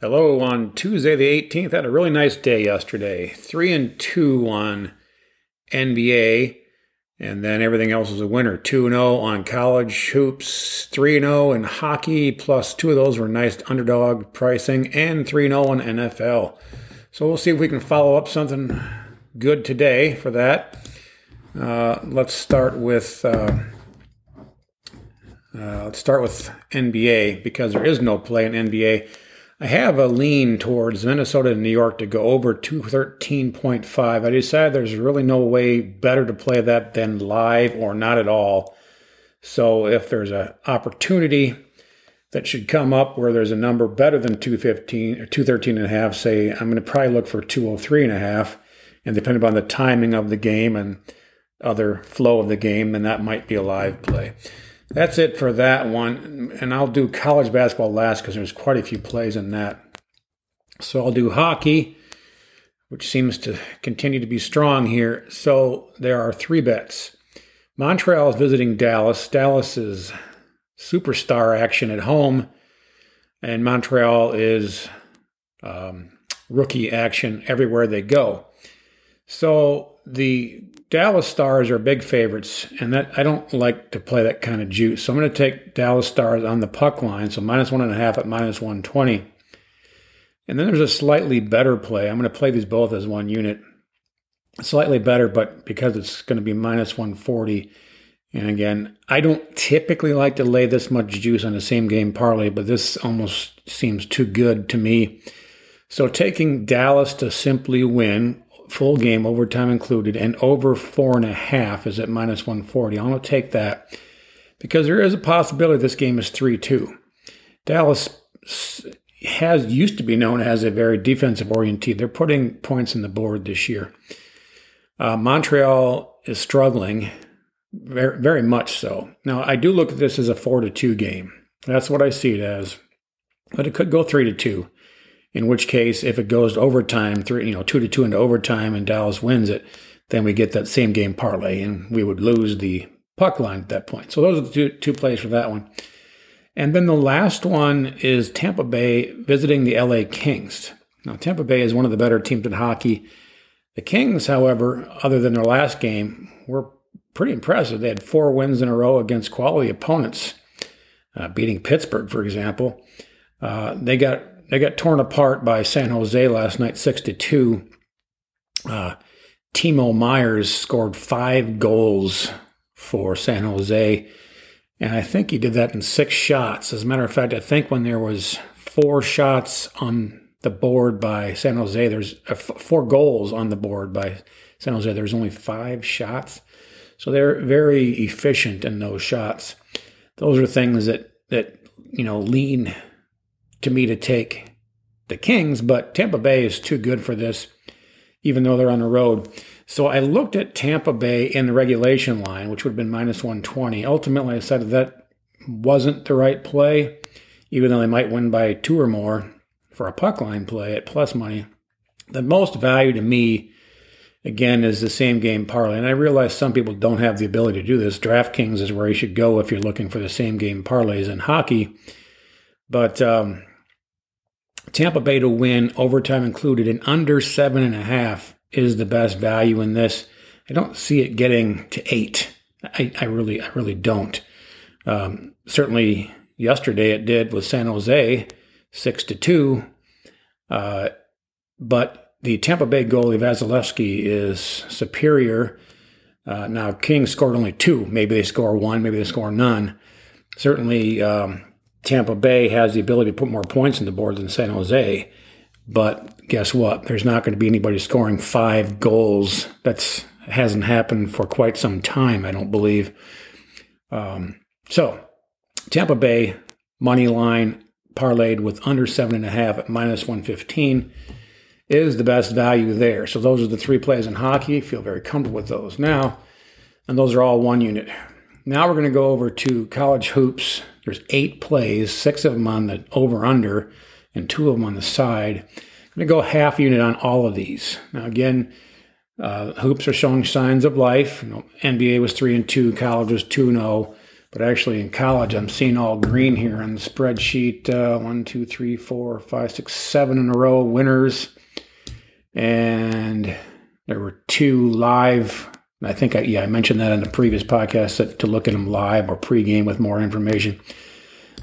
Hello, on Tuesday the 18th, had a really nice day yesterday. 3 and 2 on NBA, and then everything else was a winner. 2 0 on college hoops, 3 0 in hockey, plus two of those were nice underdog pricing, and 3 0 on NFL. So we'll see if we can follow up something good today for that. Uh, let's start with. Uh, uh, let's start with NBA because there is no play in NBA. I have a lean towards Minnesota and New York to go over 213.5. I decided there's really no way better to play that than live or not at all. So if there's an opportunity that should come up where there's a number better than 215 or 213 and a half, say I'm going to probably look for 203 and a half. And depending upon the timing of the game and other flow of the game, then that might be a live play. That's it for that one. And I'll do college basketball last because there's quite a few plays in that. So I'll do hockey, which seems to continue to be strong here. So there are three bets. Montreal is visiting Dallas. Dallas is superstar action at home, and Montreal is um, rookie action everywhere they go. So the Dallas Stars are big favorites, and that I don't like to play that kind of juice. So I'm going to take Dallas Stars on the puck line, so minus one and a half at minus 120. And then there's a slightly better play. I'm going to play these both as one unit. Slightly better, but because it's going to be minus 140. And again, I don't typically like to lay this much juice on the same game parlay, but this almost seems too good to me. So taking Dallas to simply win full game, overtime included, and over four and a half is at minus 140. I'm going to take that because there is a possibility this game is 3 2. Dallas has used to be known as a very defensive oriented. They're putting points on the board this year. Uh, Montreal is struggling, very, very much so. Now, I do look at this as a 4 to 2 game. That's what I see it as. But it could go 3 to 2 in which case, if it goes to overtime, three, you know, two to two into overtime, and Dallas wins it, then we get that same game parlay, and we would lose the puck line at that point. So those are the two, two plays for that one. And then the last one is Tampa Bay visiting the LA Kings. Now, Tampa Bay is one of the better teams in hockey. The Kings, however, other than their last game, were pretty impressive. They had four wins in a row against quality opponents, uh, beating Pittsburgh, for example. Uh, they got they got torn apart by San Jose last night, six to two. Uh, Timo Meier scored five goals for San Jose, and I think he did that in six shots. As a matter of fact, I think when there was four shots on the board by San Jose, there's uh, four goals on the board by San Jose. There's only five shots, so they're very efficient in those shots. Those are things that that you know lean to me to take the Kings, but Tampa Bay is too good for this, even though they're on the road. So I looked at Tampa Bay in the regulation line, which would have been minus 120. Ultimately, I decided that wasn't the right play, even though they might win by two or more for a puck line play at plus money. The most value to me, again, is the same game parlay. And I realize some people don't have the ability to do this. DraftKings is where you should go if you're looking for the same game parlays in hockey. But um, Tampa Bay to win, overtime included, and under seven and a half is the best value in this. I don't see it getting to eight. I, I really, I really don't. Um, certainly, yesterday it did with San Jose, six to two. Uh, but the Tampa Bay goalie Vasilevskiy is superior. Uh, now, King scored only two. Maybe they score one. Maybe they score none. Certainly, um, Tampa Bay has the ability to put more points on the board than San Jose. But guess what? There's not going to be anybody scoring five goals. That's hasn't happened for quite some time, I don't believe. Um, so Tampa Bay money line parlayed with under seven and a half at minus 115 is the best value there. So those are the three plays in hockey. Feel very comfortable with those now. And those are all one unit. Now we're going to go over to college hoops there's eight plays, six of them on the over under, and two of them on the side. I'm going to go half unit on all of these. Now, again, uh, hoops are showing signs of life. You know, NBA was three and two, college was two zero. Oh. But actually, in college, I'm seeing all green here on the spreadsheet. Uh, one, two, three, four, five, six, seven in a row winners. And there were two live. I think I, yeah, I mentioned that in the previous podcast that to look at them live or pregame with more information.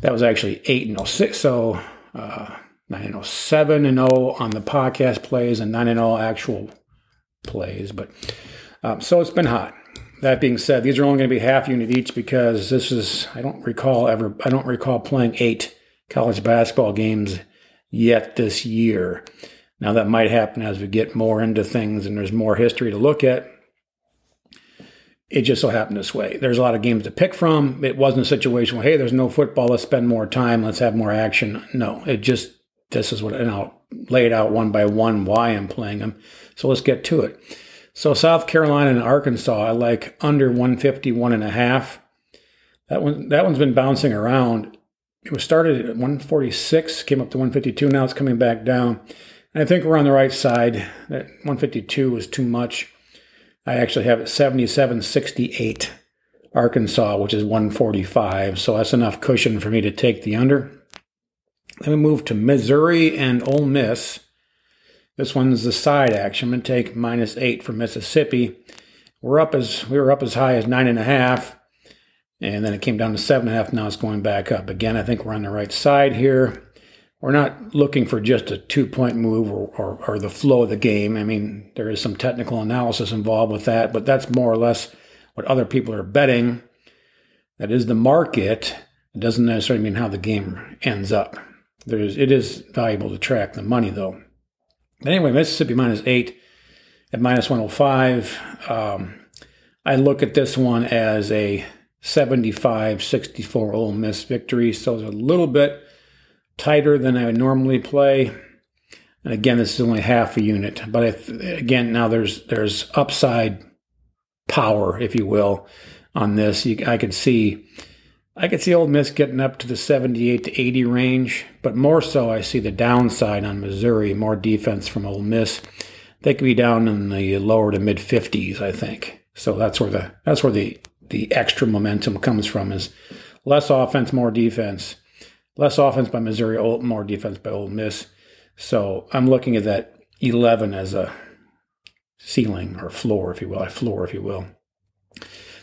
That was actually eight and oh six. So uh, nine and oh seven and oh on the podcast plays and nine and oh actual plays. But um, so it's been hot. That being said, these are only going to be half unit each because this is I don't recall ever I don't recall playing eight college basketball games yet this year. Now that might happen as we get more into things and there's more history to look at. It just so happened this way. There's a lot of games to pick from. It wasn't a situation where, hey, there's no football, let's spend more time, let's have more action. No, it just this is what and I'll lay it out one by one why I'm playing them. So let's get to it. So South Carolina and Arkansas, I like under 151 and a half. That one that one's been bouncing around. It was started at 146, came up to 152. Now it's coming back down. And I think we're on the right side. That 152 was too much. I actually have it 77.68 Arkansas, which is 145. So that's enough cushion for me to take the under. Then we move to Missouri and Ole Miss. This one's the side action. I'm going to take minus eight for Mississippi. We're up as we were up as high as nine and a half, and then it came down to seven and a half. Now it's going back up again. I think we're on the right side here. We're not looking for just a two point move or, or, or the flow of the game. I mean, there is some technical analysis involved with that, but that's more or less what other people are betting. That is the market. It doesn't necessarily mean how the game ends up. There's, it is valuable to track the money, though. But anyway, Mississippi minus eight at minus 105. Um, I look at this one as a 75 64 Ole Miss victory. So it's a little bit tighter than I would normally play. And again, this is only half a unit. But if, again, now there's there's upside power, if you will, on this. You, I could see I could see Ole Miss getting up to the 78 to 80 range, but more so, I see the downside on Missouri, more defense from Ole Miss. They could be down in the lower to mid 50s, I think. So that's where the that's where the the extra momentum comes from is less offense, more defense. Less offense by Missouri, more defense by Ole Miss. So I'm looking at that 11 as a ceiling or floor, if you will, a floor, if you will.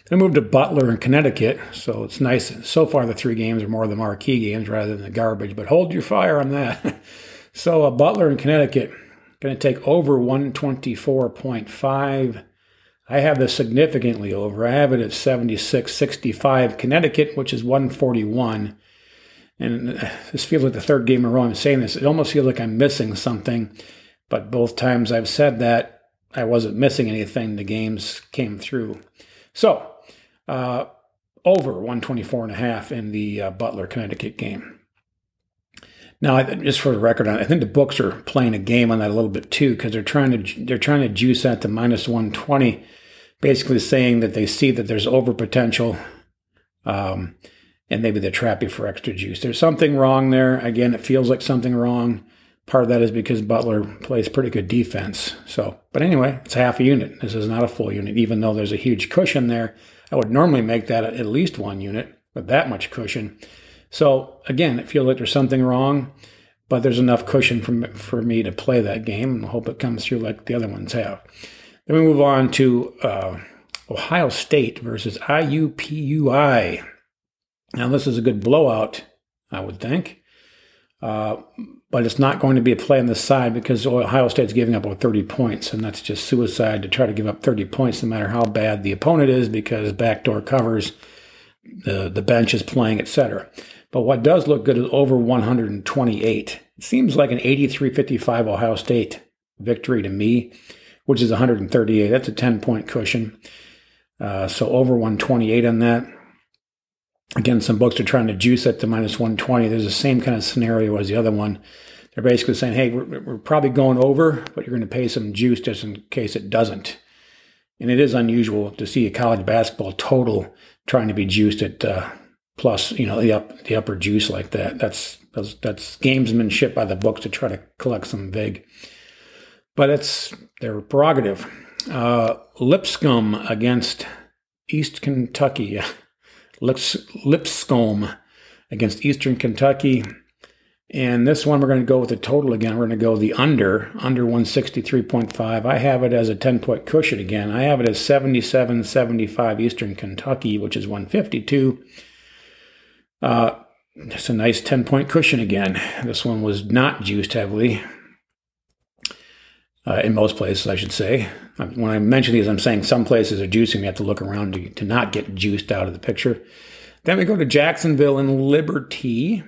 I moved to Butler in Connecticut, so it's nice. So far, the three games are more of the marquee games rather than the garbage, but hold your fire on that. so, uh, Butler in Connecticut, going to take over 124.5. I have this significantly over. I have it at 76.65. Connecticut, which is 141. And uh, this feels like the third game in a row I'm saying this. It almost feels like I'm missing something, but both times I've said that, I wasn't missing anything. The games came through. So, uh, over 124 and a half in the uh, Butler Connecticut game. Now, just for the record, I think the books are playing a game on that a little bit too because they're trying to they're trying to juice that to minus 120, basically saying that they see that there's over potential, um, and maybe they're for extra juice. There's something wrong there. Again, it feels like something wrong. Part of that is because Butler plays pretty good defense. So, but anyway, it's half a unit. This is not a full unit, even though there's a huge cushion there. I would normally make that at least one unit with that much cushion. So again, it feels like there's something wrong, but there's enough cushion for, for me to play that game and hope it comes through like the other ones have. Then we move on to uh, Ohio State versus IUPUI. Now, this is a good blowout, I would think. Uh, but it's not going to be a play on the side because Ohio State's giving up over 30 points, and that's just suicide to try to give up 30 points no matter how bad the opponent is because backdoor covers, the, the bench is playing, etc. But what does look good is over 128. It seems like an 83-55 Ohio State victory to me, which is 138. That's a 10-point cushion. Uh, so over 128 on that. Again, some books are trying to juice it to minus 120. There's the same kind of scenario as the other one. They're basically saying, hey, we're, we're probably going over, but you're going to pay some juice just in case it doesn't. And it is unusual to see a college basketball total trying to be juiced at uh, plus, you know, the up the upper juice like that. That's that's, that's gamesmanship by the books to try to collect some vig. But it's their prerogative. Uh, Lipscomb against East Kentucky. Lipscomb against Eastern Kentucky. And this one, we're going to go with the total again. We're going to go the under, under 163.5. I have it as a 10 point cushion again. I have it as 77 75 Eastern Kentucky, which is 152. Uh, it's a nice 10 point cushion again. This one was not juiced heavily. Uh, in most places, I should say. When I mention these, I'm saying some places are juicing. You have to look around to, to not get juiced out of the picture. Then we go to Jacksonville and Liberty.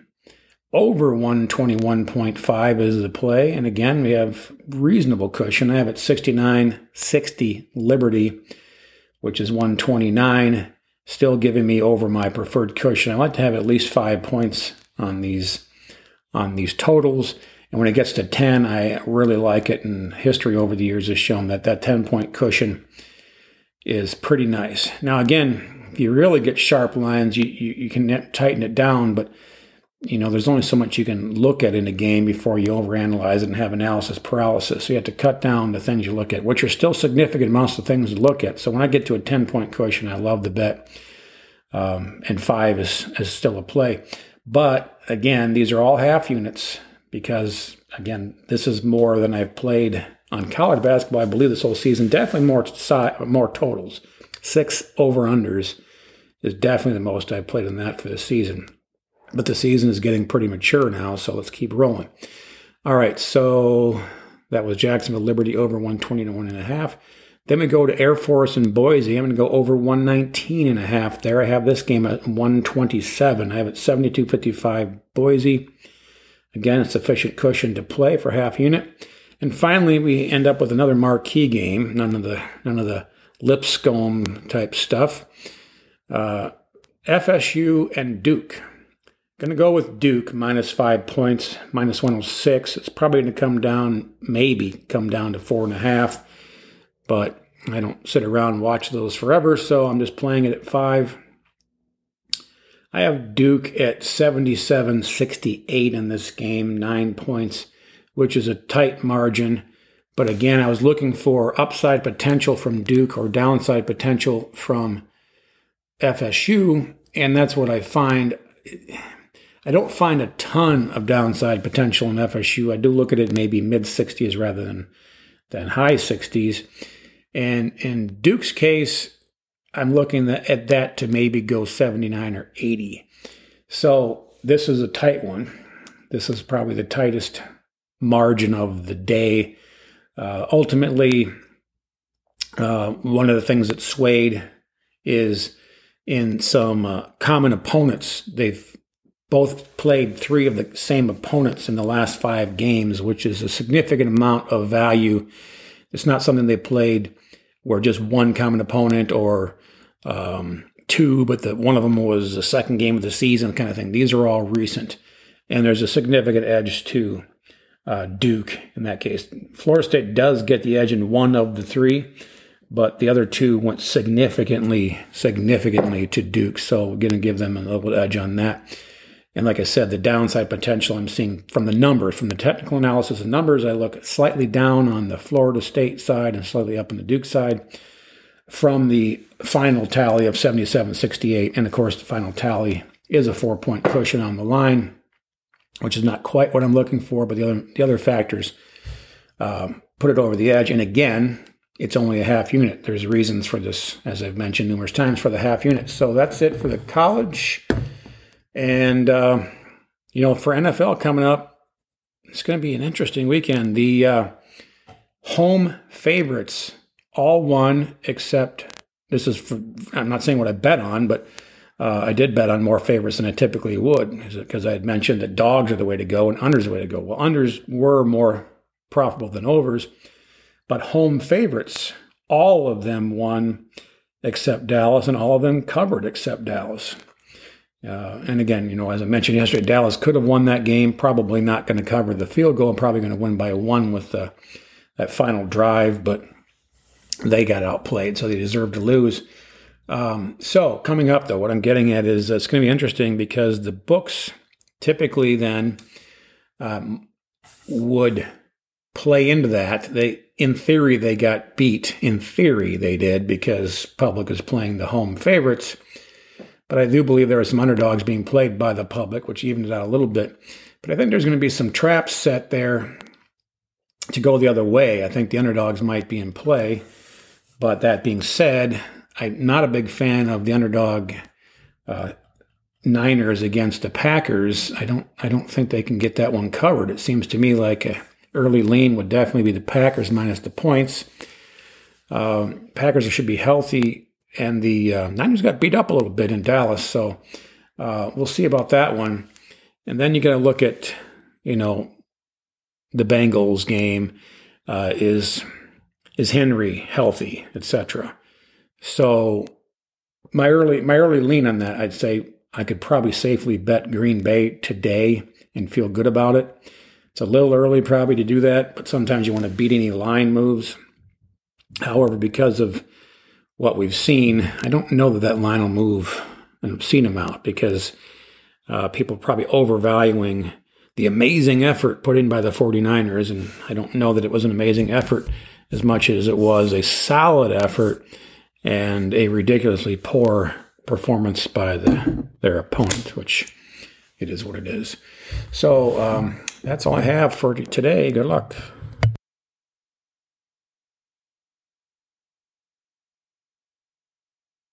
Over 121.5 is the play. And again, we have reasonable cushion. I have it 69 60 Liberty, which is 129, still giving me over my preferred cushion. I like to have at least five points on these on these totals. And when it gets to 10, I really like it. And history over the years has shown that that 10 point cushion is pretty nice. Now, again, if you really get sharp lines, you, you, you can tighten it down, but you know, there's only so much you can look at in a game before you overanalyze it and have analysis paralysis. So you have to cut down the things you look at, which are still significant amounts of things to look at. So when I get to a 10 point cushion, I love the bet. Um, and five is, is still a play. But again, these are all half units because, again, this is more than I've played on college basketball, I believe, this whole season. Definitely more, more totals. Six over unders is definitely the most I've played in that for the season. But the season is getting pretty mature now, so let's keep rolling. All right, so that was Jacksonville Liberty over 120 to one and a half. Then we go to Air Force and Boise. I'm going to go over 119 and a half there. I have this game at 127. I have it 72.55 Boise. Again, sufficient cushion to play for half unit. And finally, we end up with another marquee game. None of the none of the Lipscomb type stuff. Uh, FSU and Duke. Going to go with Duke minus five points, minus 106. It's probably going to come down, maybe come down to four and a half, but I don't sit around and watch those forever, so I'm just playing it at five. I have Duke at 77 68 in this game, nine points, which is a tight margin. But again, I was looking for upside potential from Duke or downside potential from FSU, and that's what I find. I don't find a ton of downside potential in FSU. I do look at it maybe mid 60s rather than than high 60s. And in Duke's case, I'm looking at that to maybe go 79 or 80. So this is a tight one. This is probably the tightest margin of the day. Uh, ultimately, uh, one of the things that swayed is in some uh, common opponents. They've both played three of the same opponents in the last five games, which is a significant amount of value. It's not something they played where just one common opponent or um, two, but the, one of them was the second game of the season kind of thing. These are all recent, and there's a significant edge to uh, Duke in that case. Florida State does get the edge in one of the three, but the other two went significantly, significantly to Duke. So we're going to give them a little edge on that. And like I said, the downside potential I'm seeing from the numbers, from the technical analysis of numbers, I look slightly down on the Florida State side and slightly up on the Duke side. From the final tally of 77.68. and of course, the final tally is a four point cushion on the line, which is not quite what I'm looking for, but the other, the other factors um, put it over the edge. And again, it's only a half unit. There's reasons for this, as I've mentioned numerous times, for the half unit. So that's it for the college. And, uh, you know, for NFL coming up, it's going to be an interesting weekend. The uh, home favorites all won except this is for, I'm not saying what I bet on, but uh, I did bet on more favorites than I typically would because I had mentioned that dogs are the way to go and unders are the way to go. Well, unders were more profitable than overs, but home favorites, all of them won except Dallas, and all of them covered except Dallas. Uh, and again, you know, as I mentioned yesterday, Dallas could have won that game. Probably not going to cover the field goal. Probably going to win by one with the, that final drive, but they got outplayed, so they deserve to lose. Um, so coming up, though, what I'm getting at is uh, it's going to be interesting because the books typically then um, would play into that. They, in theory, they got beat. In theory, they did because public is playing the home favorites but I do believe there are some underdogs being played by the public, which evened it out a little bit. But I think there's going to be some traps set there to go the other way. I think the underdogs might be in play. But that being said, I'm not a big fan of the underdog uh, Niners against the Packers. I don't I don't think they can get that one covered. It seems to me like a early lean would definitely be the Packers minus the points. Uh, Packers should be healthy, and the uh, Niners got beat up a little bit in Dallas, so uh, we'll see about that one. And then you got to look at, you know, the Bengals game. Uh, is is Henry healthy, etc. So my early my early lean on that, I'd say I could probably safely bet Green Bay today and feel good about it. It's a little early probably to do that, but sometimes you want to beat any line moves. However, because of what we've seen, I don't know that that line will move an obscene amount because uh, people probably overvaluing the amazing effort put in by the 49ers. And I don't know that it was an amazing effort as much as it was a solid effort and a ridiculously poor performance by the, their opponent, which it is what it is. So um, that's all I have for today. Good luck.